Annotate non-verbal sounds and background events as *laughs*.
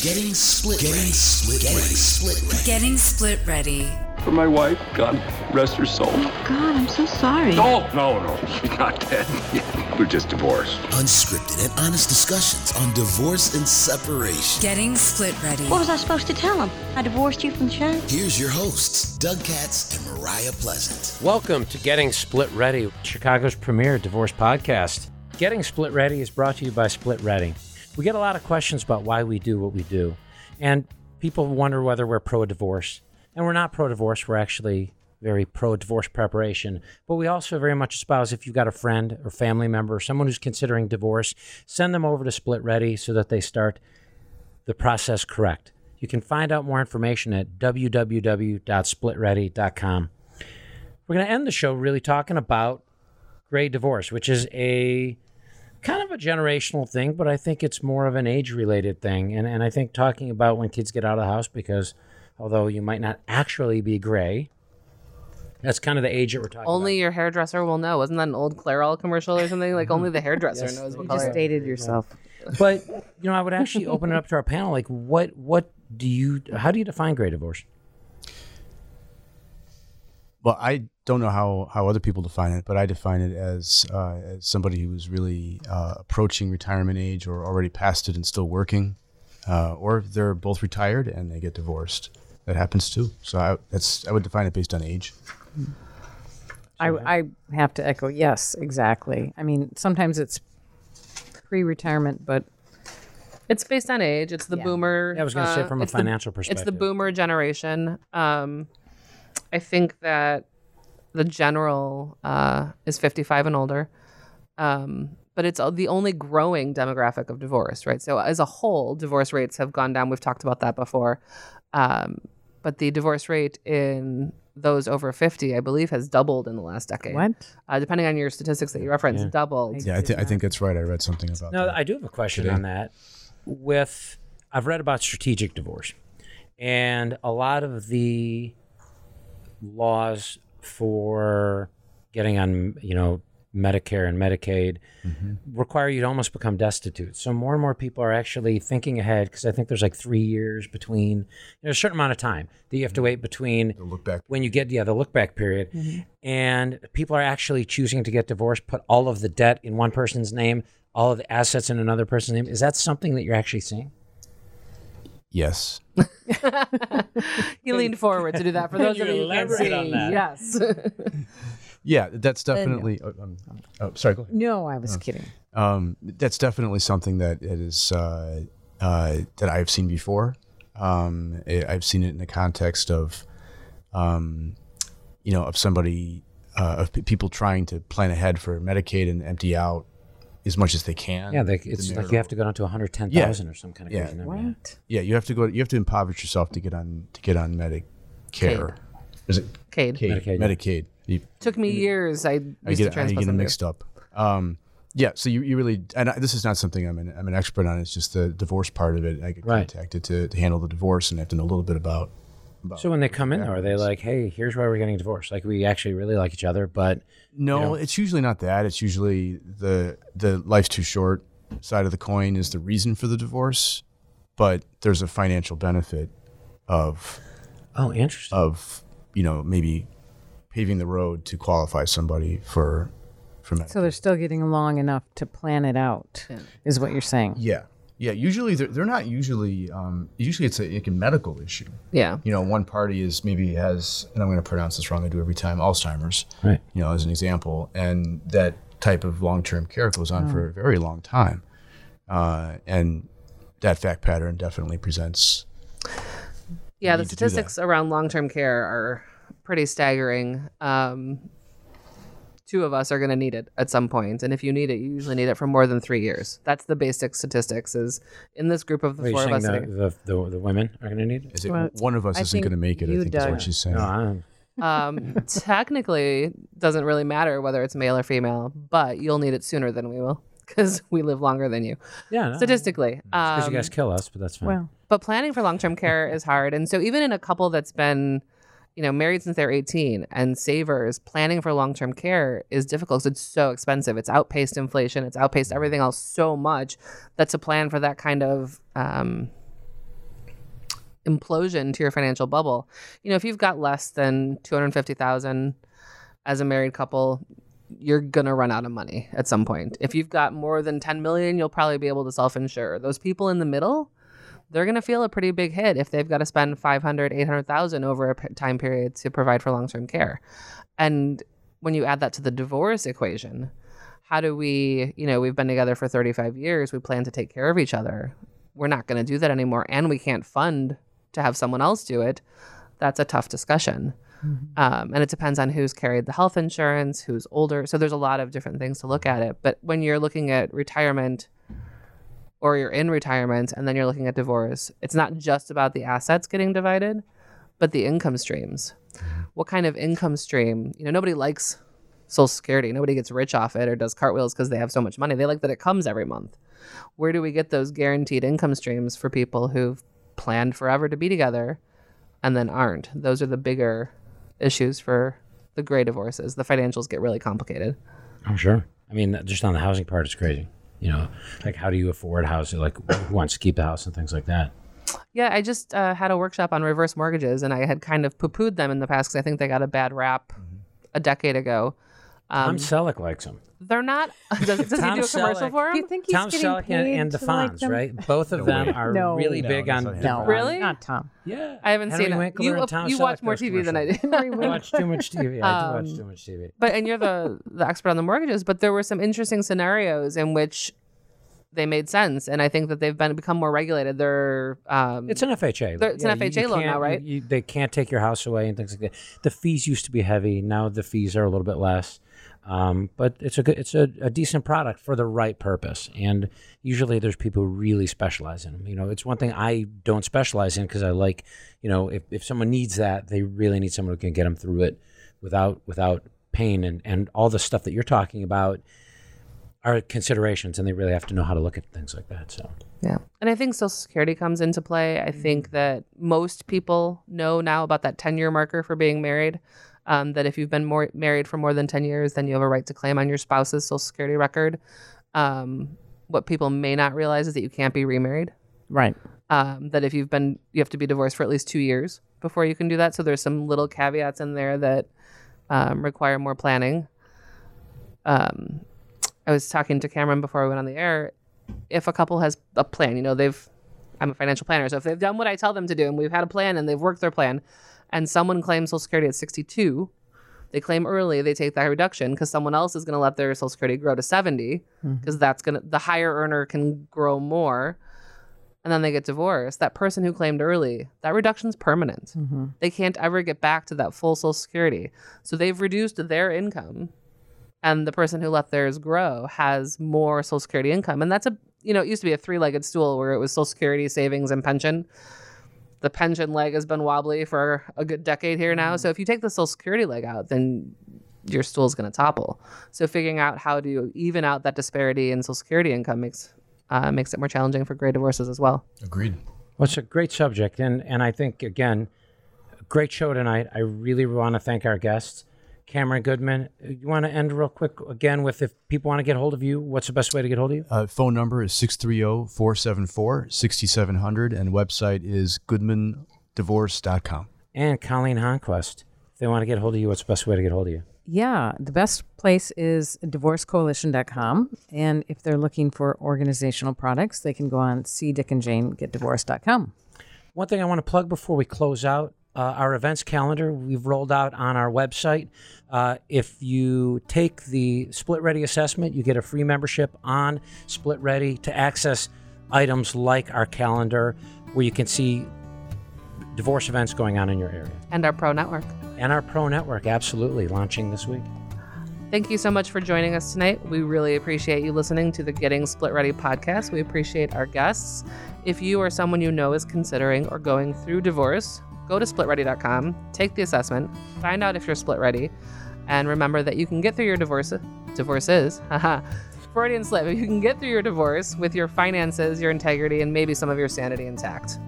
Getting split Getting ready. Split Getting ready. split ready. Getting split ready. For my wife, God rest her soul. Oh God, I'm so sorry. No, no, no. She's not dead. *laughs* We're just divorced. Unscripted and honest discussions on divorce and separation. Getting split ready. What was I supposed to tell him? I divorced you from the show? Here's your hosts, Doug Katz and Mariah Pleasant. Welcome to Getting Split Ready, Chicago's premier divorce podcast. Getting Split Ready is brought to you by Split Ready. We get a lot of questions about why we do what we do, and people wonder whether we're pro divorce. And we're not pro divorce, we're actually very pro divorce preparation. But we also very much espouse if you've got a friend or family member or someone who's considering divorce, send them over to Split Ready so that they start the process correct. You can find out more information at www.splitready.com. We're going to end the show really talking about gray divorce, which is a kind of a generational thing, but I think it's more of an age related thing. And, and I think talking about when kids get out of the house, because although you might not actually be gray, that's kind of the age that we're talking about. Only about. your hairdresser will know. Wasn't that an old Clairol commercial or something? Like only the *laughs* hairdresser knows what You color. just dated yourself. But you know, I would actually open it up to our panel. Like, what what do you? How do you define gray divorce? Well, I don't know how, how other people define it, but I define it as, uh, as somebody who is really uh, approaching retirement age or already past it and still working, uh, or they're both retired and they get divorced. That happens too. So I, that's I would define it based on age. I, I have to echo, yes, exactly. I mean, sometimes it's pre-retirement, but It's based on age. It's the Yeah. boomer. Yeah, I was gonna say uh, from a it's the- financial perspective. It's the boomer generation. Um, I think that the general uh, is 55 and older. Um, but it's uh, the only growing demographic of divorce, right? So as a whole, divorce rates have gone down. We've talked about that before. Um, but the divorce rate in those over 50, I believe, has doubled in the last decade. what? Uh, depending on your statistics that you reference, Yeah. doubled. Yeah, I, th- I think that's right. I read something about that. No, that. I do have a question Today. on that. With I've read about strategic divorce, and a lot of the laws for getting on, you know, Medicare and Medicaid mm-hmm. require you to almost become destitute. So more and more people are actually thinking ahead because I think there's like three years between there's a certain amount of time that you have to mm-hmm. wait between The look back. when you get yeah the look back period. Mm-hmm. And people are actually choosing to get divorced put all of the debt in one person's name all of the assets in another person's name. Is that something that you're actually seeing Yes. He leaned forward to do that. For those of you you who can't elaborate see, on that? yes. *laughs* Yeah, that's definitely. oh, um, oh, sorry. Go ahead. No, I was kidding. Um, that's definitely something that it is uh, uh, that I've seen before. Um, I- I've seen it in the context of, um, you know, of somebody uh, of p- people trying to plan ahead for Medicaid and empty out as much as they can. yeah they, the it's like you have to go down to 110000 or some kind of Yeah. crazy number yeah. What? Yeah, you have to go. You have to impoverish yourself to get on to get on Medicare. Is it Cade. Medicaid? Medicaid, yeah. Medicaid. You, Took me years. I I used to get, I get them mixed up. Um, yeah, so you, you really, and I, this is not something I'm an, I'm an expert on. It's just the divorce part of it. I get Right. contacted to, to handle the divorce, and I have to know a little bit about. About so when they come in though are they backgrounds. like hey here's why we're getting divorced like we actually really like each other but No, know? it's usually not that. It's usually the the life's too short side of the coin is the reason for the divorce, but there's a financial benefit of oh interesting of you know maybe paving the road to qualify somebody for for Medicaid. So they're still getting along enough to plan it out, is what you're saying. Yeah, yeah. Usually they're, they're not usually. Um, usually it's a, like a medical issue. Yeah. You know, one party is maybe has, and I'm going to pronounce this wrong. I do every time. Alzheimer's. Right. You know, as an example, and that type of long-term care goes on for a very long time, uh, and that fact pattern definitely presents. Yeah, the need to do that. statistics around long term care are pretty staggering. Um, two of us are going to need it at some point, and if you need it, you usually need it for more than three years. That's the basic statistics. Is in this group of the Wait, four you're of us. the, sitting- the, the, the women are going to need it Is it Well, one of us I isn't going to make it? I think is what she's saying. no, I'm, um, *laughs* technically, doesn't really matter whether it's male or female, but you'll need it sooner than we will because *laughs* we live longer than you yeah no, statistically. because Um, you guys kill us but that's fine Well, but planning for long-term care *laughs* is hard and so even in a couple that's been you know married since they're 18 and savers planning for long-term care is difficult it's so expensive it's outpaced inflation it's outpaced everything else so much that to plan for that kind of um, implosion to your financial bubble. You know, if you've got less than 250,000 as a married couple, you're going to run out of money at some point. If you've got more than 10 million, you'll probably be able to self-insure. Those people in the middle, they're going to feel a pretty big hit if they've got to spend 500, 800,000 over a p- time period to provide for long-term care. And when you add that to the divorce equation, how do we, you know, we've been together for 35 years, we plan to take care of each other. We're not going to do that anymore and we can't fund to have someone else do it. That's a tough discussion. Um, and it depends on who's carried the health insurance, who's older. So there's a lot of different things to look at it. But when you're looking at retirement or you're in retirement and then you're looking at divorce, it's not just about the assets getting divided, but the income streams. What kind of income stream? You know, nobody likes Social Security. Nobody gets rich off it or does cartwheels because they have so much money. They like that it comes every month. Where do we get those guaranteed income streams for people who've planned forever to be together and then aren't? Those are the bigger issues for the gray divorces. The financials get really complicated. I'm sure. I mean, just on the housing part, it's crazy. You know, like how do you afford housing? Like who wants to keep the house and things like that. Yeah, I just uh, had a workshop on reverse mortgages, and I had kind of poo pooed them in the past because I think they got a bad rap a decade ago. Tom Um, Selleck likes them. they're not. *laughs* Does, does he do a commercial Selleck- for Do you think he's Tom getting Selleck paid and, and the to like Fonz, them? right? Both of them are No. really No, big that's on. not him. No, Really? not Tom. Yeah, I haven't Henry seen it. Winkler You, and Tom you Selleck watch more does TV than I did. commercials. *laughs* I watch too much TV. I do watch Um, too much TV. but and you're the the expert on the mortgages. But there were some interesting scenarios in which they made sense, and I think that they've been become more regulated. They're um, It's an FHA. It's an you- you FHA loan now, right? you- they can't take your house away and things like that. The fees used to be heavy. Now the fees are a little bit less. Um, but it's a good, it's a, a decent product for the right purpose. And usually there's people who really specialize in them. You know, it's one thing I don't specialize in because I like, you know, if, if someone needs that, they really need someone who can get them through it without without pain and, and all the stuff that you're talking about are considerations and they really have to know how to look at things like that. So Yeah. And I think Social Security comes into play. I think that most people know now about that 10 year marker for being married. Um, that if you've been more married for more than 10 years, then you have a right to claim on your spouse's Social Security record. Um, what people may not realize is that you can't be remarried. Right. Um, that if you've been, you have to be divorced for at least two years before you can do that. So there's some little caveats in there that um, require more planning. Um, I was talking to Cameron before we went on the air. If a couple has a plan, you know, they've, I'm a financial planner, so if they've done what I tell them to do and we've had a plan and they've worked their plan, and someone claims Social Security at 62, they claim early, they take that reduction because someone else is going to let their Social Security grow to 70 mm-hmm. because that's going to, the higher earner can grow more. And then they get divorced. That person who claimed early, that reduction's permanent. Mm-hmm. They can't ever get back to that full Social Security. So they've reduced their income and the person who let theirs grow has more social security income and that's a you know it used to be a three-legged stool where it was social security savings and pension. The pension leg has been wobbly for a good decade here now so if you take the social security leg out then your stool's going to topple. So figuring out how to even out that disparity in social security income makes uh, makes it more challenging for gray divorces as well. Agreed. Well, it's a great subject, and and I think again, great show tonight. I really want to thank our guests, Cameron Goodman. You want to end real quick again with if people want to get hold of you, what's the best way to get hold of you? Uh, phone number is 630-474-6700 and website is goodmandivorce.com. And Colleen Honquest. If they want to get hold of you, what's the best way to get hold of you? Yeah, the best place is divorcecoalition.com. And if they're looking for organizational products, they can go on see Dick and Jane get divorced.com. One thing I want to plug before we close out uh, our events calendar we've rolled out on our website. Uh, if you take the Split Ready assessment, you get a free membership on Split Ready to access items like our calendar where you can see divorce events going on in your area. and our pro network And our Pro Network, absolutely, launching this week. Thank you so much for joining us tonight. We really appreciate you listening to the Getting Split Ready podcast. We appreciate our guests. If you or someone you know is considering or going through divorce, go to splitready.com, take the assessment, find out if you're split ready, and remember that you can get through your divorce divorces. *laughs* Haha. Freudian slip. You can get through your divorce with your finances, your integrity, and maybe some of your sanity intact.